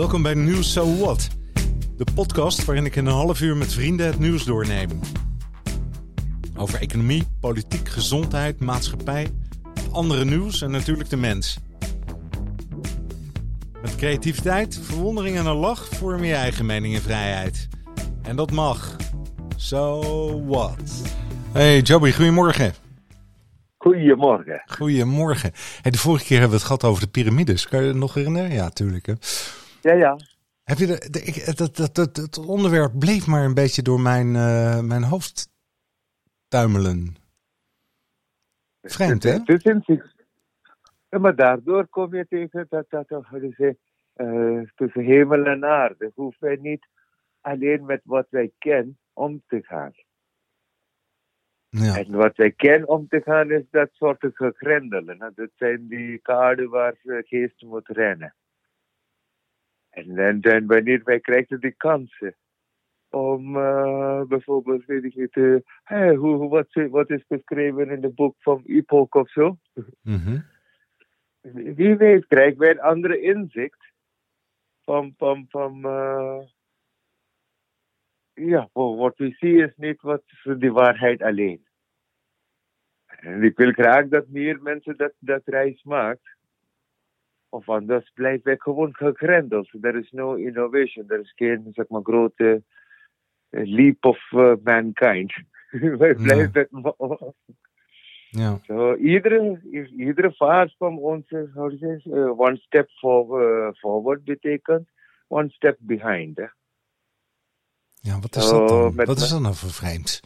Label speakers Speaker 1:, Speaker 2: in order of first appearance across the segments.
Speaker 1: Welkom bij Nieuws So What, de podcast waarin ik in een half uur met vrienden het nieuws doorneem. Over economie, politiek, gezondheid, maatschappij, andere nieuws en natuurlijk de mens. Met creativiteit, verwondering en een lach vorm je eigen mening en vrijheid. En dat mag. So what? Hey Joby, goedemorgen.
Speaker 2: Goedemorgen.
Speaker 1: Goedemorgen. Hey, de vorige keer hebben we het gehad over de piramides. Kan je het nog herinneren? Ja, tuurlijk. Hè?
Speaker 2: Ja, ja.
Speaker 1: Heb je de, de, ik, dat, dat, dat, het onderwerp bleef maar een beetje door mijn, uh, mijn hoofd tuimelen. Vreemd, hè?
Speaker 2: Het is ja, maar daardoor kom je tegen dat, dat, dat uh, tussen hemel en aarde. Hoeven wij niet alleen met wat wij kennen om te gaan. Ja. En wat wij kennen om te gaan is dat soort gegrendelen. Dat zijn die kaarten waar geest moet rennen. En, en, en wanneer wij krijgen die kansen om uh, bijvoorbeeld, weet ik niet, uh, hey, hoe, wat, wat is beschreven in het boek van Epoch of zo. Mm -hmm. Wie weet krijgen wij een andere inzicht van, van, van uh, ja, wat we zien is niet wat de waarheid alleen. En ik wil graag dat meer mensen dat, dat reis maken. Of anders blijft wij gewoon gegrendeld. Er is no innovation. Er is geen, zeg maar, grote leap of uh, mankind. wij blijven... Ja. So, iedere, iedere fase van ons, to say, uh, one step for, forward betekent, one step behind. Hè?
Speaker 1: Ja, wat is so, dat dan? Wat is dat nou voor vreemd?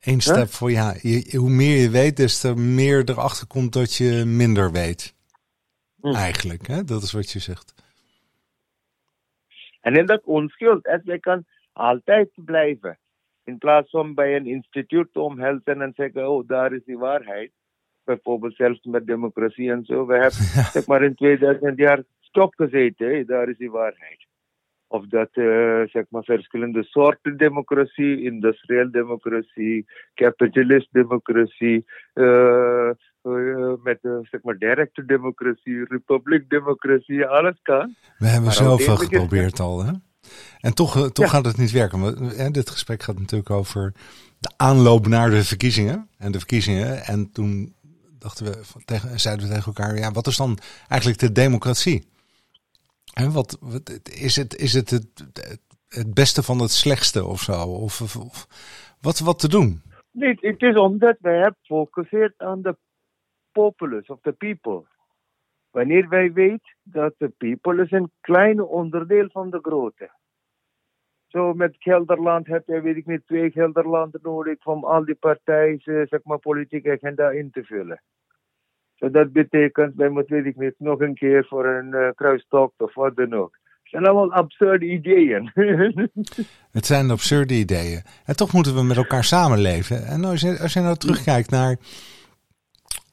Speaker 1: Eén step voor, ja, je, hoe meer je weet, des te meer erachter komt dat je minder weet. Hm. Eigenlijk, hè? dat is wat je zegt.
Speaker 2: En in dat onschuld, als wij kan altijd blijven. In plaats van bij een instituut te omhelzen en zeggen, oh, daar is die waarheid. Bijvoorbeeld zelfs met democratie en zo. We hebben zeg maar in 2000 jaar stopgezeten, daar is die waarheid. Of dat uh, zeg maar verschillende soorten democratie, industrieel democratie, capitalist democratie, uh, uh, met zeg maar directe democratie, republiek democratie, alles kan.
Speaker 1: We hebben zoveel geprobeerd al, hè? En toch, toch gaat het niet werken. Want, dit gesprek gaat natuurlijk over de aanloop naar de verkiezingen. En de verkiezingen. En toen dachten we, tegen, zeiden we tegen elkaar, ja, wat is dan eigenlijk de democratie? En wat, wat is het, is het, het het beste van het slechtste of zo? Of, of, wat, wat te doen?
Speaker 2: Nee, het is omdat wij hebben gefocust aan de populace of the people. Wanneer wij weten dat de people is een klein onderdeel van de grote. Zo met Gelderland heb je, weet ik niet, twee Gelderlanden nodig om al die partijen, zeg maar, politieke agenda in te vullen. Dat betekent, wij moeten, weet ik niet, nog een keer voor een uh, kruistocht of wat dan ook. Het zijn allemaal absurde ideeën.
Speaker 1: het zijn absurde ideeën. En toch moeten we met elkaar samenleven. En als als je nou terugkijkt naar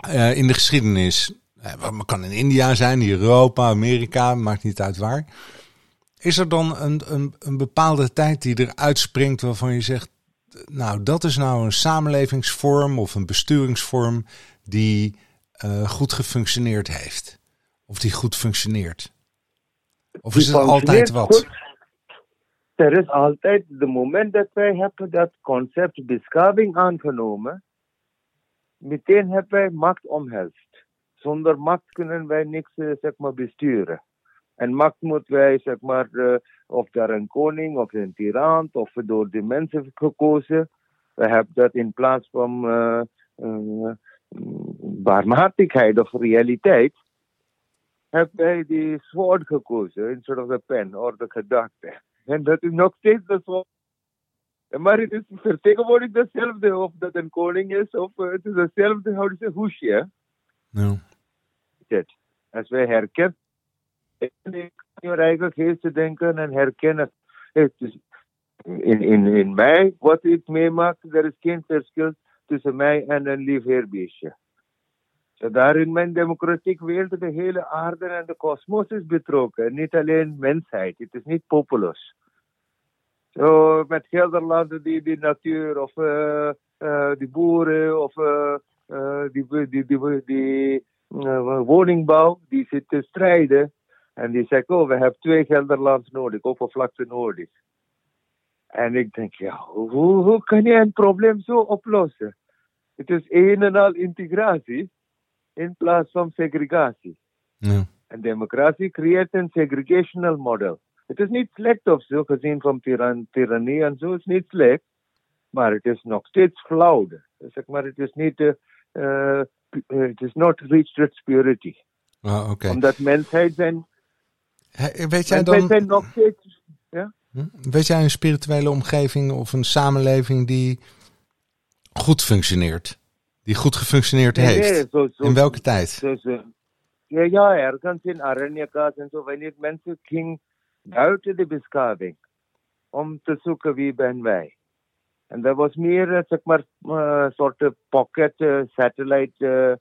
Speaker 1: uh, in de geschiedenis. Uh, kan in India zijn, in Europa, Amerika, maakt niet uit waar. Is er dan een, een, een bepaalde tijd die er uitspringt waarvan je zegt, nou dat is nou een samenlevingsvorm of een besturingsvorm die uh, goed gefunctioneerd heeft? Of die goed functioneert? Of is het altijd wat? Goed.
Speaker 2: Er is altijd, de moment dat wij hebben dat concept beschaving aangenomen, meteen hebben wij macht omhelst. Zonder macht kunnen wij niks eh, zeg maar, besturen. En macht moet wij, zeg maar, uh, of daar een koning of een tiran of door de mensen gekozen. We hebben dat in plaats van uh, barmhartigheid of realiteit, hebben wij die zwaard gekozen in soort of de pen of de gedachte. En dat is nog steeds de zwaard. Maar het is vertegenwoordigt hetzelfde of dat een koning is of het is hetzelfde, hoe is het hoesje.
Speaker 1: Ja.
Speaker 2: Als wij herkennen in je eigen geest te denken en herkennen. In, in, in mij, wat ik meemaak, er is geen verschil tussen mij en een lief heerbeestje. So daar in mijn democratiek wereld, de hele aarde en de kosmos is betrokken. Niet alleen mensheid, het is niet populus. Zo met Gelderland, die, die natuur of uh, uh, die boeren of uh, die, die, die, die woningbouw, die zitten strijden En die zegt, oh, we hebben twee Gelderlands nodig, oppervlakte nodig. En ik denk, ja, hoe, hoe kan je een probleem zo oplossen? Het is een en al integratie in plaats van segregatie.
Speaker 1: Ja.
Speaker 2: En democratie creëert een segregational model. Het is niet slecht of zo, gezien van tyran tirannie en zo, het is niet slecht. Maar het is nog steeds flawed. Zeg maar, het is niet, uh, uh, het is not reached its purity.
Speaker 1: Ah, oké.
Speaker 2: Omdat mensheid zijn,
Speaker 1: He- Weet jij dan,
Speaker 2: zijn nog steeds, ja?
Speaker 1: Hm? weet jij een spirituele omgeving of een samenleving die goed functioneert? Die goed gefunctioneerd
Speaker 2: Nee,
Speaker 1: heeft?
Speaker 2: nee, zo, zo,
Speaker 1: In welke tijd?
Speaker 2: zo. Ja, ja, ergens in Aranyakas en zo, wanneer mensen gingen buiten de beschaving om te zoeken wie ben wij. En dat was meer, eh, zeg maar, eh, soort pocket eh, satellite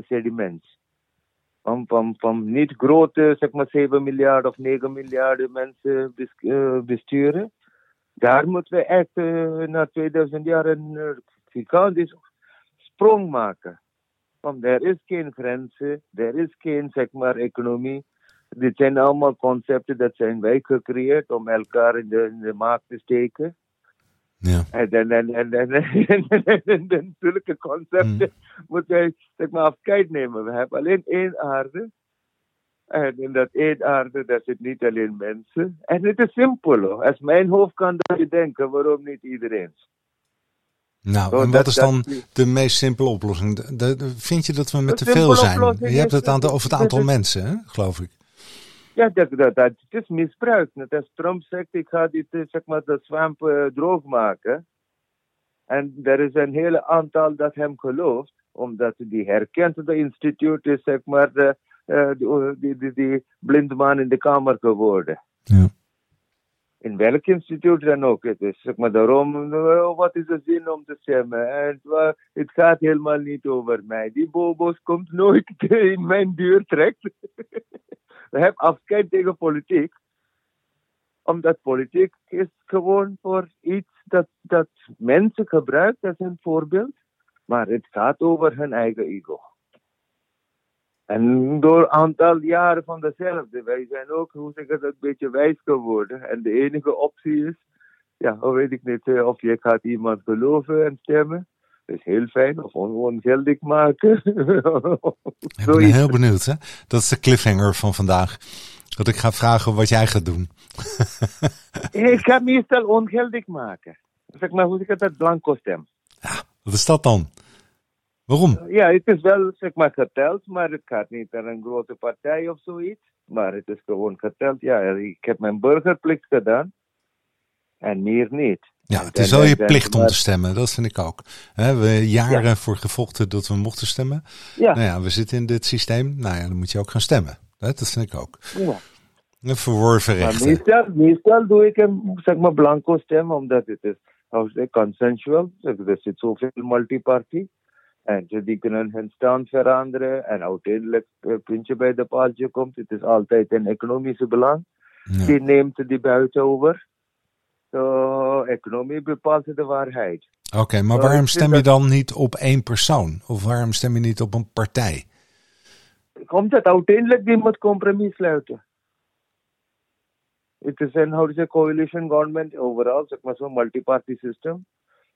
Speaker 2: sediments. Van, van, van niet grote, zeg maar, 7 miljard of 9 miljard mensen bes- besturen. Daar moeten we echt na 2000 jaar een gigantisch sprong maken. Want er is geen grenzen, er is geen zeg maar, economie. Dit zijn allemaal concepten, dat zijn wij gecreëerd om elkaar in de, in maak te steken.
Speaker 1: Ja.
Speaker 2: En, dan zulke concepten mm. moet jij zeg maar, afscheid nemen. We hebben alleen één aarde. En in dat één aarde, daar zit niet alleen mensen. En het is simpel hoor. Als mijn hoofd kan dat je denken, waarom niet iedereen?
Speaker 1: Nou, en wat is dan de meest simpele oplossing? De, vind je dat we met te veel zijn? Je hebt het aan of over het aantal mensen, geloof ik.
Speaker 2: Ja, dat, dat, het is misbruik. Net als Trump zegt, ik ga dit, eh, zeg maar, de swamp eh, droog maken. En er is een hele aantal dat hem gelooft, omdat die herkent de instituut is, zeg maar, de, die, die, die, die blinde man in de kamer geworden.
Speaker 1: Ja.
Speaker 2: In welk instituut dan ook. Het is, zeg maar, daarom, eh, wat is de zin om te stemmen? En het gaat helemaal niet over mij. Die bobo's komt nooit in mijn buurt terecht. We hebben afscheid tegen politiek. Omdat politiek is gewoon voor iets dat, dat mensen gebruiken als een voorbeeld. Maar het gaat over hun eigen ego. En door een aantal jaren van dezelfde. Wij zijn ook, hoe zeg ik dat, een beetje wijs geworden. En de enige optie is, ja, hoe weet ik niet eh, of je gaat iemand geloven en stemmen. Dat is heel fijn. Of on- ongeldig maken.
Speaker 1: Ik ben heel benieuwd, hè? Dat is de cliffhanger van vandaag. Dat ik ga vragen wat jij gaat doen.
Speaker 2: Ik ga meestal ongeldig maken. Zeg maar, hoe zeg ik dat, blanco stem.
Speaker 1: Wat is dat dan? Waarom?
Speaker 2: Ja, het is wel, zeg maar, geteld, maar het gaat niet naar een grote partij of zoiets. Maar het is gewoon geteld. Ja, ik heb mijn burgerplicht gedaan. En meer niet.
Speaker 1: Ja, het is wel je plicht om te stemmen. Dat vind ik ook. We hebben jaren voor gevochten dat we mochten stemmen.
Speaker 2: Ja,
Speaker 1: Nou ja, we zitten in dit systeem. Nou ja, dan moet je ook gaan stemmen. Dat vind ik ook.
Speaker 2: ja.
Speaker 1: Een verworven
Speaker 2: Maar meestal, meestal doe ik een, zeg maar, blanco stem, omdat het is, consensual. Er zit zoveel multiparty. En ze die kunnen hun stand veranderen. En uiteindelijk, eh, puntje bij de paaltje komt. Het is altijd een economische belang.
Speaker 1: Ja.
Speaker 2: Die neemt die buiten over. Zo, economie bepaalt de waarheid.
Speaker 1: Oké, maar waarom stem je dan niet op één persoon? Of waarom stem je niet op een partij?
Speaker 2: Komt het uiteindelijk, die moet compromis sluiten. Het is een, coalition government overal, zeg maar zo'n multi-party system.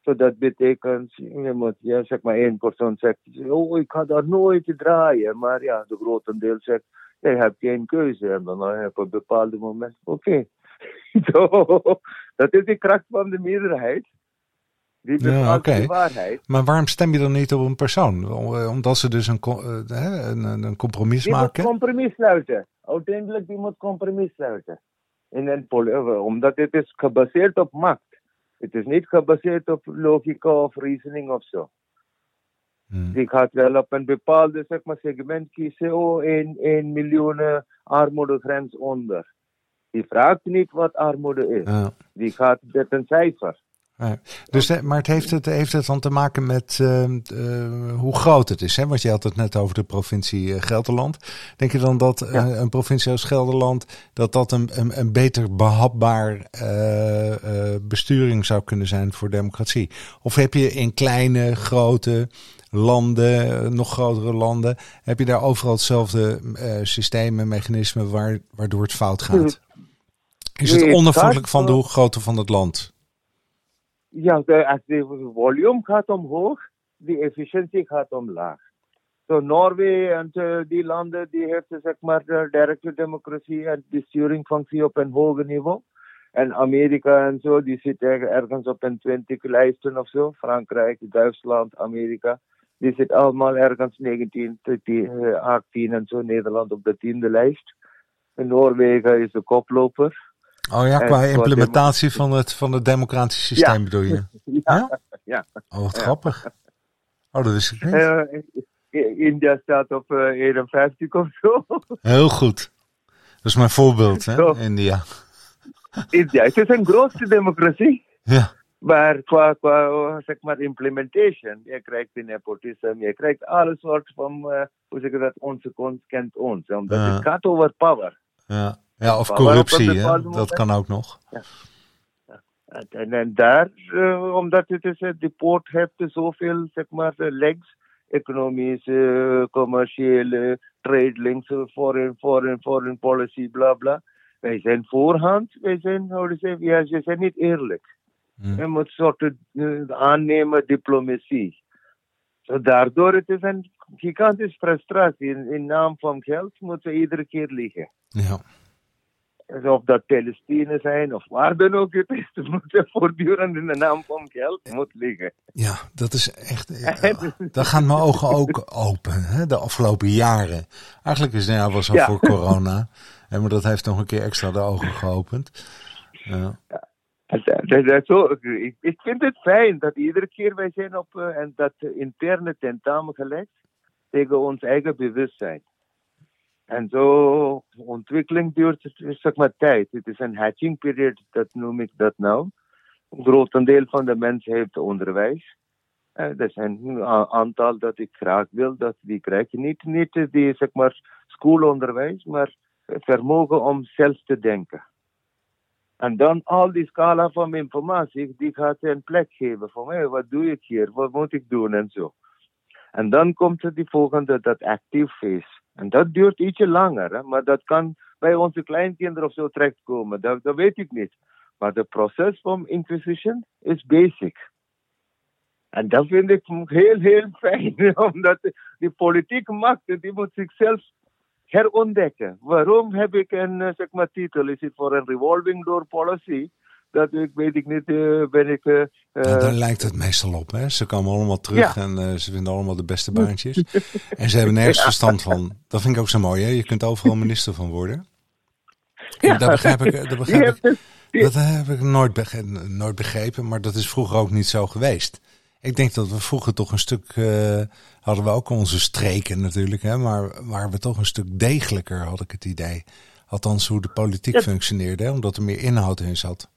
Speaker 2: So dat betekent, je moet, ja, zeg maar één persoon zegt, oh, ik ga daar nooit draaien. Maar ja, de grotendeel zegt, je hebt geen keuze. En dan heb je op een bepaald moment, oké. Zo, dat is de kracht van de meerderheid. Die
Speaker 1: Ja, oké.
Speaker 2: de waarheid.
Speaker 1: Maar waarom stem je dan niet op een persoon? Eh, Omdat ze dus een, eh, een, een- een compromis
Speaker 2: Die moet
Speaker 1: maken?
Speaker 2: compromis sluiten. Uiteindelijk die moet compromis sluiten. In een eh, omdat het is gebaseerd op macht. Het is niet gebaseerd op logica of reasoning of zo.
Speaker 1: Hmm.
Speaker 2: Die gaat wel op een bepaalde zeg maar, segment kiezen. Oh, 1, 1 miljoen armoedegrens onder. Die vraagt niet wat armoede is.
Speaker 1: Ja.
Speaker 2: Die gaat met een cijfer.
Speaker 1: Ja. Dus, maar het heeft, het heeft het dan te maken met eh, eh, hoe groot het is. Hè? Want je had het net over de provincie eh, Gelderland. Denk je dan dat eh, een provincie als Gelderland... dat dat een, een, een beter behapbaar eh, eh, besturing zou kunnen zijn voor democratie? Of heb je in kleine, grote, landen, nog grotere landen. Heb je daar overal hetzelfde uh, systemen, mechanismen waar, waardoor het fout gaat? Is het onafhankelijk van de grootte van het land?
Speaker 2: Ja, als de volume gaat omhoog, de efficiëntie gaat omlaag. Zo so Noorwegen en uh, die landen die heeft zeg maar de directe democratie en de sturingfunctie op een hoger niveau. En Amerika en zo, die zitten ergens op een 20 lijsten of zo. Frankrijk, Duitsland, Amerika. Die zitten allemaal ergens 19, 18 18 en zo. Nederland op de tiende lijst. En Noorwegen is de koploper.
Speaker 1: Oh ja, qua implementatie van het, van het democratische systeem
Speaker 2: ja.
Speaker 1: bedoel je?
Speaker 2: Ja. ja.
Speaker 1: Oh, wat grappig. Oh, dat wist ik niet.
Speaker 2: Uh, India staat op uh, 51 of zo.
Speaker 1: Heel goed. Dat is mijn voorbeeld, hè. India.
Speaker 2: India, het is een grootste democratie.
Speaker 1: Ja.
Speaker 2: Maar qua, qua zeg maar, implementation, je krijgt de nepotisme, je krijgt alle soorten van, uh, hoe zeg je dat, onze kent ons. Omdat het gaat over power.
Speaker 1: Ja, ja of
Speaker 2: Maar
Speaker 1: corruptie, hè? dat
Speaker 2: moment-
Speaker 1: kan ook nog.
Speaker 2: En, en, en daar, uh, omdat het is, uh, de poort heeft zoveel, zeg maar, uh, legs, economisch, uh, commerciële, trade links, foreign, foreign, foreign policy, bla bla. Wij zijn voorhand, wij zijn, hoe zeggen, ja, ze zijn niet eerlijk.
Speaker 1: Hm.
Speaker 2: Je moet soort uh, aannemen diplomatie. So, daardoor het is een gigantische frustratie. In, in naam van geld moeten we iedere keer liegen.
Speaker 1: Ja.
Speaker 2: Of dat Palestine zijn of waar dan ook het is, ze moeten voortdurend in de naam van geld moet liggen.
Speaker 1: ja, dat is echt... Ja, daar gaan mijn ogen ook open, hè? de afgelopen jaren. Eigenlijk is het nou, was al
Speaker 2: Ja.
Speaker 1: voor corona. hè, Maar dat heeft nog een keer extra de ogen geopend. Ja.
Speaker 2: Dat- zo, ik, ik vind het fijn dat iedere keer wij zijn op eh, en dat eh, interne tentamen gelegd tegen ons eigen bewustzijn. En zo, ontwikkeling duurt zeg maar tijd. Het is een hatching period, dat noem ik dat nou. Een grotendeel van de mensen heeft onderwijs. Eh, er zijn een aantal dat ik graag wil dat die krijgen. Niet, niet die zeg maar schoolonderwijs, maar vermogen om zelf te denken. En dan al die scala van informatie, die gaat een plek geven van mij. Wat doe ik hier? Wat moet ik doen? En zo. En dan komt er die volgende, dat actief phase. En dat duurt ietsje langer, maar dat kan bij onze kleinkinderen of zo terechtkomen. Dat, dat weet ik niet. Maar het proces van inquisition is basic. En dat vind ik heel, heel fijn, omdat de, die politieke macht, die moet zichzelf herontdekken. Waarom heb ik een eh, zeg maar, titel? Is het voor een revolving door policy? Dat weet ik niet, eh, ben ik...
Speaker 1: Ja,
Speaker 2: eh,
Speaker 1: daar lijkt het meestal op. Hè? Ze komen allemaal terug en ze vinden allemaal de beste baantjes. en ze hebben nergens verstand van. Dat vind ik ook zo mooi. Hè? Je kunt overal minister van worden.
Speaker 2: Ja.
Speaker 1: Dat begrijp ik, dat begrijp ik, dat heb ik nooit, begrepen. Maar dat is vroeger ook niet zo geweest. Ik denk dat we vroeger toch een stuk... hadden we ook onze streken natuurlijk. Hè? Maar waren we toch een stuk degelijker, had ik het idee. Althans, hoe de politiek
Speaker 2: Ja.
Speaker 1: functioneerde. Hè? Omdat er meer inhoud in zat.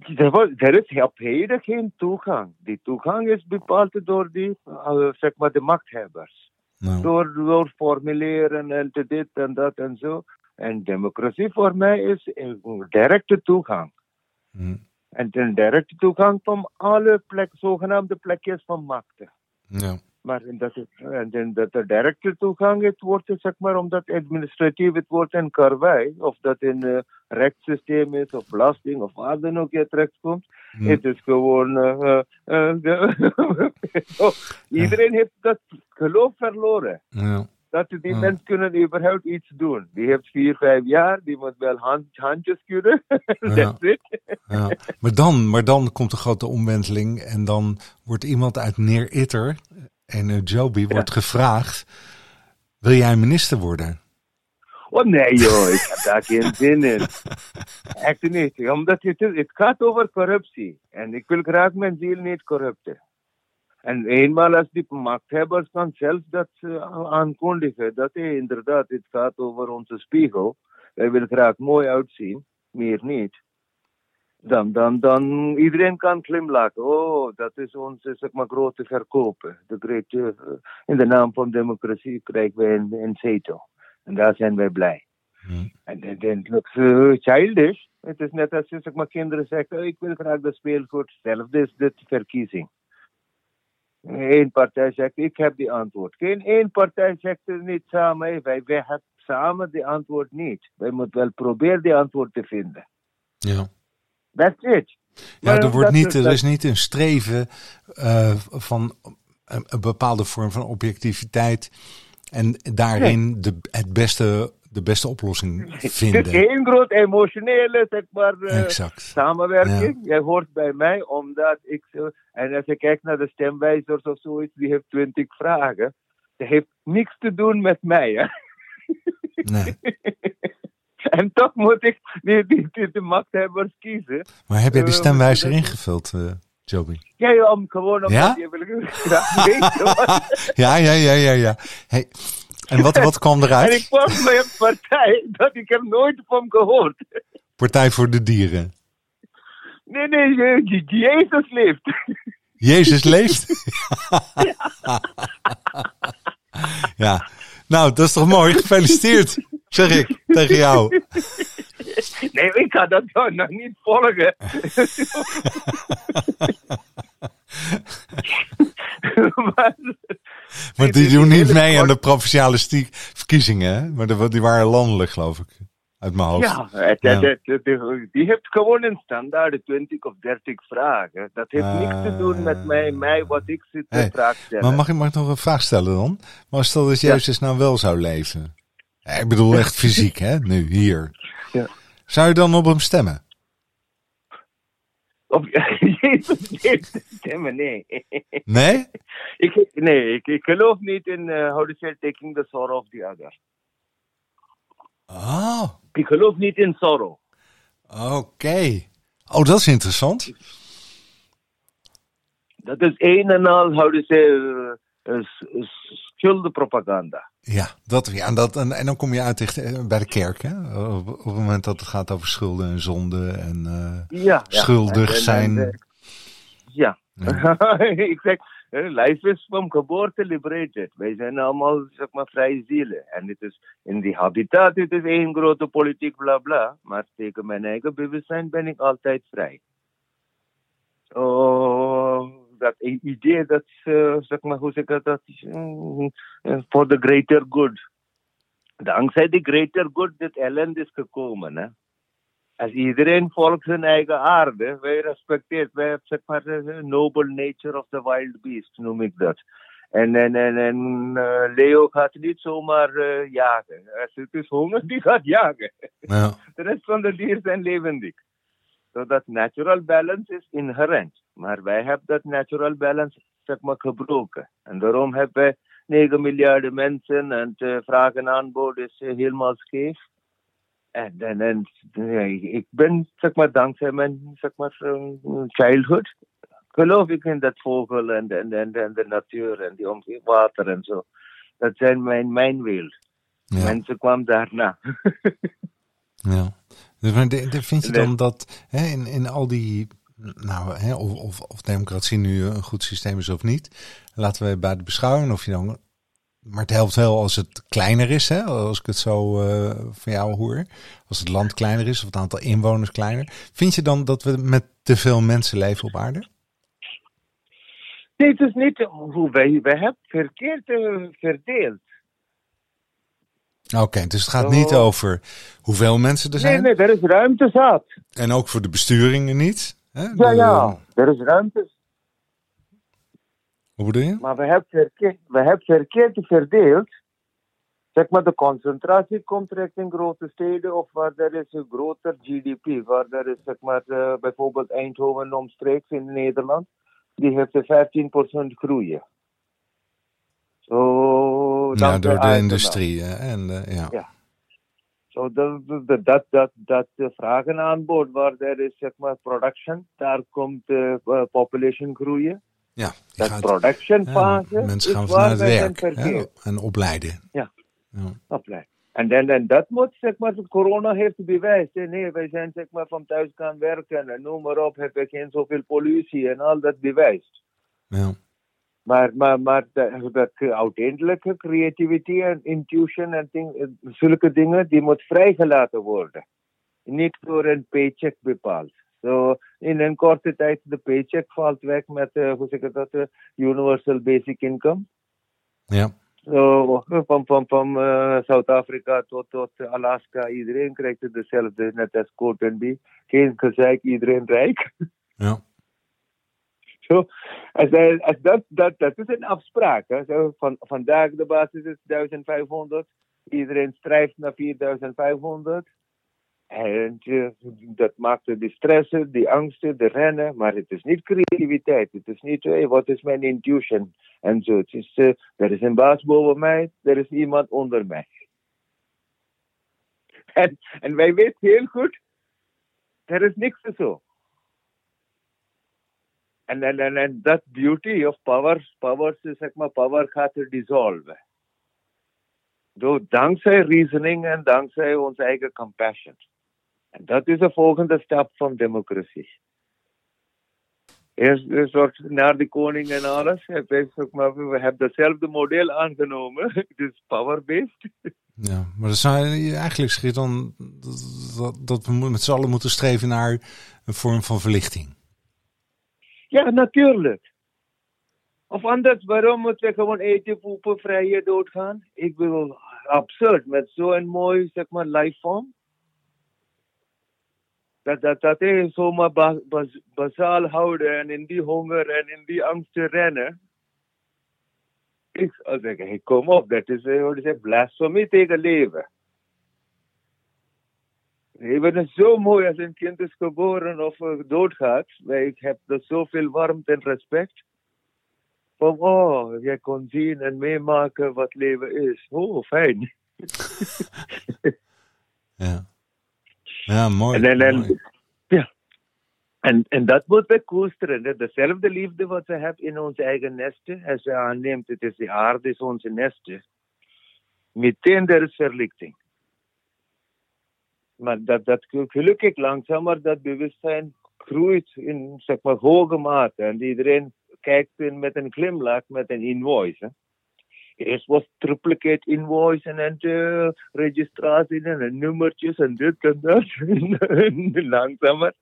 Speaker 2: Er, is op heden geen toegang. Die toegang is bepaald door die, eh, zeg maar, de machthebbers.
Speaker 1: Nou,
Speaker 2: Door, door formuleren en te dit en dat en zo. En democratie voor mij is een directe toegang.
Speaker 1: hm,
Speaker 2: En een directe toegang van alle plek, zogenaamde plekjes van machten.
Speaker 1: ja.
Speaker 2: Maar dat, en dan dat de directe toegang het wordt, zeg maar, omdat administratief het wordt een karwei, of dat in uh, rechtssysteem is, of belasting, of waar dan ook je terechtkomt.
Speaker 1: Hm.
Speaker 2: Het is gewoon. eh, eh, Zo, Iedereen heeft dat geloof verloren.
Speaker 1: ja.
Speaker 2: Dat die
Speaker 1: Ja.
Speaker 2: mensen kunnen überhaupt iets doen. Die heeft vier, vijf jaar, die moet wel hand, handjes kunnen. That's it.
Speaker 1: Ja, maar dan, maar dan komt de grote omwenteling en dan wordt iemand uit Neer Itter en uh, Joby wordt gevraagd: wil jij minister worden?
Speaker 2: Oh nee joh, ik heb daar geen zin in. Echt niet, omdat het, gaat over corruptie. En ik wil graag mijn ziel niet corrupten. En eenmaal als die machthebbers kan zelf dat eh, aankondigen, dat hey, inderdaad, het gaat over onze spiegel. Wij willen graag mooi uitzien, meer niet. Dan, dan, dan iedereen kan glimlachen. Oh, dat is onze zeg maar, grote verkopen. De great, eh, in de naam van democratie krijgen wij een, een zetel. En daar zijn wij blij.
Speaker 1: Hm.
Speaker 2: En dan looks uh, childish. Het is net als je zeg maar, kinderen zeggen: oh, Ik wil graag dat speelgoed. Hetzelfde is dit verkiezing. Eén partij zegt, ik heb die antwoord. Geen één partij zegt het niet samen. Wij, wij hebben samen die antwoord niet. Wij moeten wel proberen die antwoord te vinden.
Speaker 1: Ja.
Speaker 2: That's it.
Speaker 1: Ja, er, wordt niet, er is niet een streven eh, van een, een bepaalde vorm van objectiviteit en daarin de, het beste, de beste oplossing
Speaker 2: Het is
Speaker 1: vinden.
Speaker 2: één groot emotionele, zeg maar, eh, samenwerking. Jij hoort bij mij omdat ik zo... En als je kijkt naar de stemwijzers of zoiets, die heeft twintig vragen. Dat heeft niks te doen met mij, hè.
Speaker 1: Nee.
Speaker 2: En toch moet ik die, die, die, de machthebbers kiezen.
Speaker 1: Maar heb jij de
Speaker 2: Eh,
Speaker 1: stemwijzer ingevuld, eh Joby?
Speaker 2: Ja, om gewoon omdat
Speaker 1: Ja?
Speaker 2: je wil graag weten wat...
Speaker 1: Ja, ja, ja, ja, ja. Hey, en wat, wat kwam
Speaker 2: En ik
Speaker 1: eruit?
Speaker 2: was bij een partij dat ik heb nooit van gehoord.
Speaker 1: Partij voor de Dieren.
Speaker 2: Nee, nee, je- je- Jezus leeft.
Speaker 1: Jezus leeft. ja. Nou, dat is toch mooi. Gefeliciteerd, zeg ik tegen jou.
Speaker 2: Nee, ik ga dat toch nog niet volgen. maar,
Speaker 1: Maar die doen niet mee aan de provinciale verkiezingen, hè? Maar die waren landelijk, geloof ik. Uit mijn hoofd.
Speaker 2: ja, het,
Speaker 1: Ja.
Speaker 2: het- het- het- die heeft gewoon een standaard 20 of 30 vragen. Dat heeft niks te doen met mij, mij wat ik zit te
Speaker 1: Hey,
Speaker 2: stellen.
Speaker 1: Maar mag ik, mag ik nog een vraag stellen dan? Maar stel dat
Speaker 2: Ja.
Speaker 1: Jezus nou wel zou leven. Ik bedoel echt fysiek, hè? Nu, hier.
Speaker 2: Ja.
Speaker 1: Zou je dan op hem stemmen?
Speaker 2: Leeft stemmen, nee.
Speaker 1: Nee?
Speaker 2: ik, nee, ik, ik geloof niet in, uh, how to say, taking the sorrow of the other.
Speaker 1: Oh,
Speaker 2: Ik geloof niet in sorrow.
Speaker 1: oké. Oh, dat is interessant.
Speaker 2: Dat is een en al, how to say, uh, schuldenpropaganda.
Speaker 1: Ja, dat, ja en, dat, en, en dan kom je uit dicht, bij de kerk, hè? Op, op het moment dat het gaat over schulden en zonden en eh,
Speaker 2: Ja.
Speaker 1: schuldig
Speaker 2: En- en-
Speaker 1: zijn.
Speaker 2: en, eh, ja. ik zeg, eh, life is from geboorte liberated. Wij zijn allemaal, zeg maar, vrije zielen. En het is in die habitat, het is één grote politiek, bla bla. Maar tegen mijn eigen bewustzijn ben ik altijd vrij. Oh, dat idee dat, eh, zeg maar, hoe zeg ik dat, voor the greater good. Dankzij de greater good dit ellende is gekomen, hè. Als iedereen volgt zijn eigen aarde, wij respecteren, wij zeg maar de noble nature of the wild beast, noem ik dat. En, en, en, en eh, Leo gaat niet zomaar eh, jagen. Als het is honger, die gaat jagen.
Speaker 1: Ja,
Speaker 2: De rest van de dieren zijn levendig. So that natural balance is inherent. Maar wij hebben dat natural balance zeg maar gebroken. En daarom hebben wij 9 miljard mensen en de vraag en aanbod is eh, helemaal scheef. En, en, en ik ben zeg maar dankzij mijn zeg maar eh, childhood geloof ik in dat vogel en, en, en, en de natuur en die omgeving, water en zo. Dat zijn mijn, mijn wereld.
Speaker 1: ja,
Speaker 2: Mensen kwamen daarna.
Speaker 1: ja. Dus maar de, de- vind je dan dat hè, in, in al die, nou, hè, of, of, of democratie nu een goed systeem is of niet, laten we bij de beschouwing of je dan, maar het helpt wel als het kleiner is, hè, als ik het zo eh, van jou hoor, als het land kleiner is of het aantal inwoners kleiner. Vind je dan dat we met te veel mensen leven op aarde?
Speaker 2: Nee, het is niet hoe wij, wij hebben verkeerd eh, verdeeld.
Speaker 1: Oké, dus het gaat
Speaker 2: Oh.
Speaker 1: niet over hoeveel mensen er
Speaker 2: Nee,
Speaker 1: zijn
Speaker 2: nee, er is ruimte zat.
Speaker 1: en ook voor de besturingen niet. Hè?
Speaker 2: Ja,
Speaker 1: De-
Speaker 2: ja, er is ruimte.
Speaker 1: Hoe bedoel je?
Speaker 2: Maar we hebben verkeerd, we hebben verkeerd verdeeld. Zeg maar, de concentratie komt richting grote steden of waar er is een groter GDP. Waar er is, zeg maar, eh, bijvoorbeeld Eindhoven omstreeks in Nederland. Die heeft een 15% groeien. Zo,
Speaker 1: Ja,
Speaker 2: dankzij
Speaker 1: door de industrie. En, eh, ja.
Speaker 2: Ja. Zo dat, dat, dat, dat, dat de vraag en aanbod waar er is, zeg maar, production, daar komt de eh, population groeien.
Speaker 1: ja,
Speaker 2: Dat
Speaker 1: gaat,
Speaker 2: production
Speaker 1: ja,
Speaker 2: fase
Speaker 1: mensen gaan
Speaker 2: wij zijn
Speaker 1: werk en opleiden.
Speaker 2: Ja.
Speaker 1: Ja.
Speaker 2: Apply. En, dan, en dat moet, zeg maar, corona heeft bewijs. Nee, wij zijn, zeg maar, van thuis gaan werken en noem maar op, heb ik geen zoveel pollutie en al dat bewijst.
Speaker 1: Ja.
Speaker 2: Maar, maar, maar dat, uiteindelijke creativity en intuition en ding, zulke dingen, die moet vrijgelaten worden. Niet door een paycheck bepaald. Zo in een korte tijd de paycheck valt weg met, uh, hoe zeg ik dat, uh, universal basic income.
Speaker 1: Ja.
Speaker 2: Zo, van, van, van uh, Zuid-Afrika tot, tot Alaska, iedereen krijgt het dezelfde, net als Code B. Geen gezeik, iedereen rijk.
Speaker 1: Ja.
Speaker 2: Zo, als, dat, dat, dat is een afspraak. Hè. Zo, van, vandaag de basis is 1500. Iedereen strijft naar 4500. En uh, dat maakt de stressen, die angsten, de rennen. Maar het is niet creativiteit. Het is niet, hey, wat is mijn intuition? En zo. Het is, uh, er is een baas boven mij, er is iemand onder mij. En, en wij weten heel goed, er is niks zo. En, en, en, en that beauty of power, power, zeg maar, power gaat er dissolven. Door, dankzij reasoning en dankzij onze eigen compassion. En dat is de volgende stap van democratie. Eerst, eerst naar de koning en alles. We hebben hetzelfde model aangenomen. Het is power-based.
Speaker 1: Ja, maar dat zou eigenlijk schiet dan dat, dat we met z'n allen moeten streven naar een vorm van verlichting.
Speaker 2: Ja, natuurlijk. Of anders, waarom moeten we gewoon eten, poepen, vrije doodgaan? Ik bedoel, absurd, met zo'n mooi, zeg maar, lifeform. Dat, dat, dat is zomaar bas, bas, basaal houden en in die honger en in die angst te rennen. Ik zou hey, kom op, dat is, wat is blasfemie tegen leven. Leven is zo mooi als een kind is geboren of doodgaat. Ik heb er zoveel warmte en respect. Van, oh, jij kon zien en meemaken wat leven is. Oh, fijn.
Speaker 1: ja. Ja, mooi.
Speaker 2: En, en, en,
Speaker 1: mooi.
Speaker 2: ja. En, en dat moeten we koesteren. Dezelfde liefde wat we hebben in onze eigen nesten. Als je aanneemt, het is de aarde, is onze nesten. Meteen er is verlichting. Maar dat, dat gelukkig langzamer, dat bewustzijn groeit in zeg maar, hoge mate. En iedereen kijkt in met een glimlach, met een invoice. Hè. Eerst was triplicate invoice en een uh, registratie en nummertjes en dit en dat. Langzamer,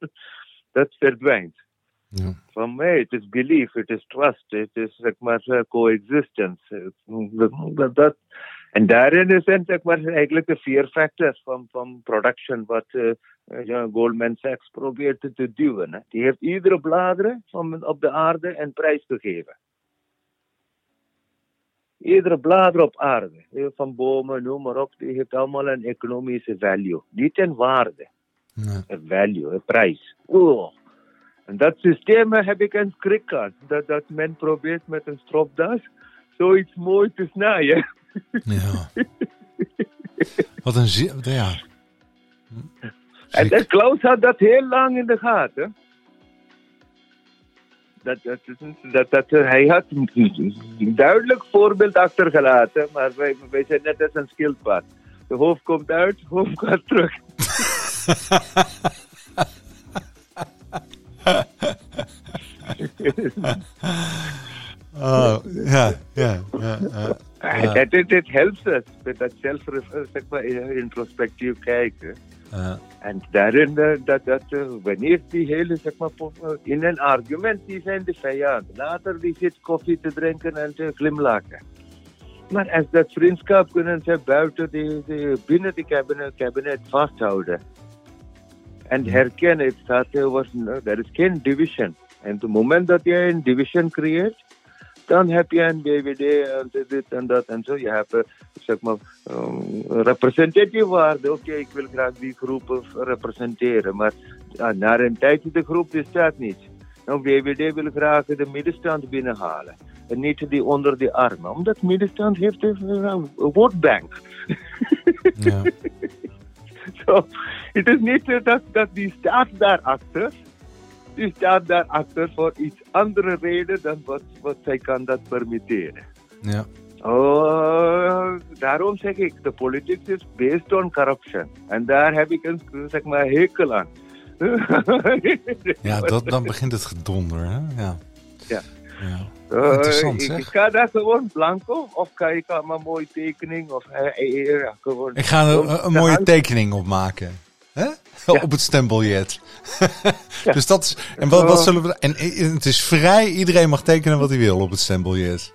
Speaker 2: dat verdwijnt.
Speaker 1: Ja.
Speaker 2: Van mij, het is belief, het is trust, het is zeg maar uh, coexistence. Dat, en daarin is het zeg maar, eigenlijk de fear factor van, van production wat uh, uh, Goldman Sachs probeert te duwen. Hè. Die heeft iedere bladeren van, op de aarde een prijs gegeven. Iedere blader op aarde, van bomen, noem maar op, die heeft allemaal een economische value. Niet een waarde,
Speaker 1: Ja.
Speaker 2: een value, een prijs. Oh. En dat systeem heb ik een aan. Dat, dat men probeert met een stropdas zoiets mooi te snijden.
Speaker 1: Ja. Wat een zi- ja.
Speaker 2: En dat Klaus had dat heel lang in de gaten. Dat, dat, dat, dat, hij had een duidelijk voorbeeld achtergelaten, maar wij, wij zijn net als een schildpad. De hoofd komt uit, de hoofd gaat terug.
Speaker 1: Oh, ja, ja, ja. ja. Ja.
Speaker 2: Het, het, het helpt us with dat zelf-introspectief kijken.
Speaker 1: Ja.
Speaker 2: En daarin, uh, dat, dat, uh, wanneer die hele, zeg maar, uh, in een argument, die zijn de vijand. Later die zit koffie te drinken en te glimlachen. Maar als dat vriendschap kunnen ze buiten de, de, binnen de kabinet, kabinet vasthouden. En herkennen, het staat over, er is geen division. En op het moment dat je een division creëert, dan heb je een BVD en dit en dat en zo. Je hebt, zeg maar, um, representatieve waarde. Oké, okay, ik wil graag die groep representeren, maar ja, na een tijdje de groep bestaat niet. Nou, VVD wil graag de middenstand binnenhalen. En niet die onder de armen. Omdat middenstand heeft een votebank.
Speaker 1: Ja.
Speaker 2: so, het is niet dat, dat die staat daarachter die staat daarachter voor iets andere reden dan wat, wat zij kan dat permitteren.
Speaker 1: Ja.
Speaker 2: Oh, daarom zeg ik, de politics is based on corruption. En daar heb ik een zeg maar, hekel aan.
Speaker 1: Ja, dat, dan begint het gedonder, hè? Ja.
Speaker 2: Ja.
Speaker 1: ja.
Speaker 2: Uh,
Speaker 1: Interessant,
Speaker 2: ik,
Speaker 1: zeg.
Speaker 2: ik ga daar gewoon blanco of ga ik maar een mooie tekening of uh, uh, ja, gewoon.
Speaker 1: Ik ga een, een mooie tekening opmaken. Hè? Op het stembiljet. Dus dat is. En wat, wat zullen we. En het is vrij, iedereen mag tekenen wat hij wil op het stembiljet.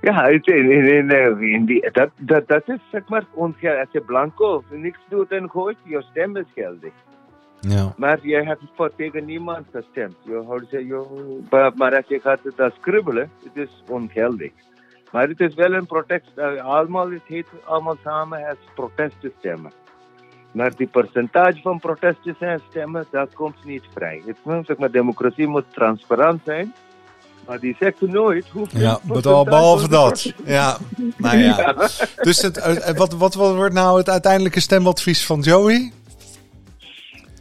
Speaker 2: Ja, in, in, in, eh, die, dat, dat, dat is zeg maar ongeldig. Als je blanco niks doet en gooit, je stem is geldig.
Speaker 1: Ja.
Speaker 2: Maar jij hebt voor tegen niemand gestemd. Je, ze, je, maar, als je gaat dat scribbelen, het is ongeldig. Maar het is wel een protest. Allemaal, het heet allemaal samen als protest te stemmen. Maar die percentage van protesten en stemmen, dat komt niet vrij. Het, zeg maar, democratie moet transparant zijn. Maar die zegt nooit hoeveel
Speaker 1: Ja, behalve, behalve dat. Ja, nou ja. ja. Dus het, uh, wat, wat wordt nou het uiteindelijke stemadvies van Joey?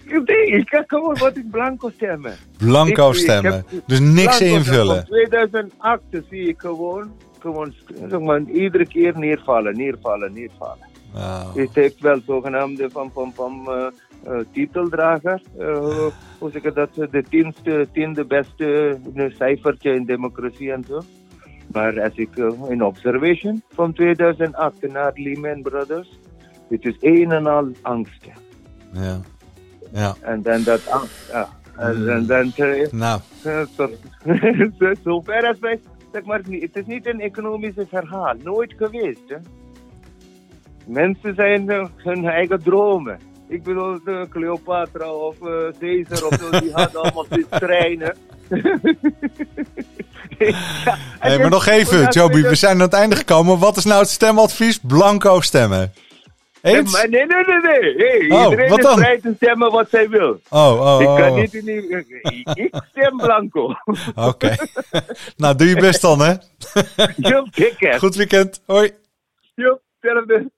Speaker 2: Nee, ik kan gewoon wat ik blanco stemmen.
Speaker 1: Blanco ik, stemmen. Ik dus niks invullen.
Speaker 2: In 2008 zie ik gewoon, gewoon zeg maar, iedere keer neervallen, neervallen, neervallen. Het heeft wel zogenaamde van, van, van uh, uh, titeldrager. Uh, hoe zeg ik dat? De tiende, tiende beste cijfertje in democratie en zo. Maar als ik in observation van 2008 naar Lehman Brothers, het is een en al angst.
Speaker 1: Ja. Ja.
Speaker 2: En dan dat angst. Ja. En dan.
Speaker 1: Nou.
Speaker 2: Zo ver als wij. Zeg maar, het is niet een economische verhaal. Nooit geweest. Hè? Mensen zijn hun eigen dromen. Ik bedoel, Cleopatra of uh, Caesar of zo, die hadden allemaal die treinen.
Speaker 1: ja, hey, maar nog even, Joby, we zijn aan het einde gekomen. Wat is nou het stemadvies? Blanco stemmen.
Speaker 2: Eens? Nee, nee, nee, nee. nee. Hey, oh, iedereen is vrij te stemmen wat zij wil.
Speaker 1: Oh, oh,
Speaker 2: Ik kan
Speaker 1: oh.
Speaker 2: niet in die... Ik stem blanco.
Speaker 1: Oké. Okay. nou, doe je best dan, hè?
Speaker 2: Dikke.
Speaker 1: Goed weekend. Hoi.
Speaker 2: Jup, hetzelfde.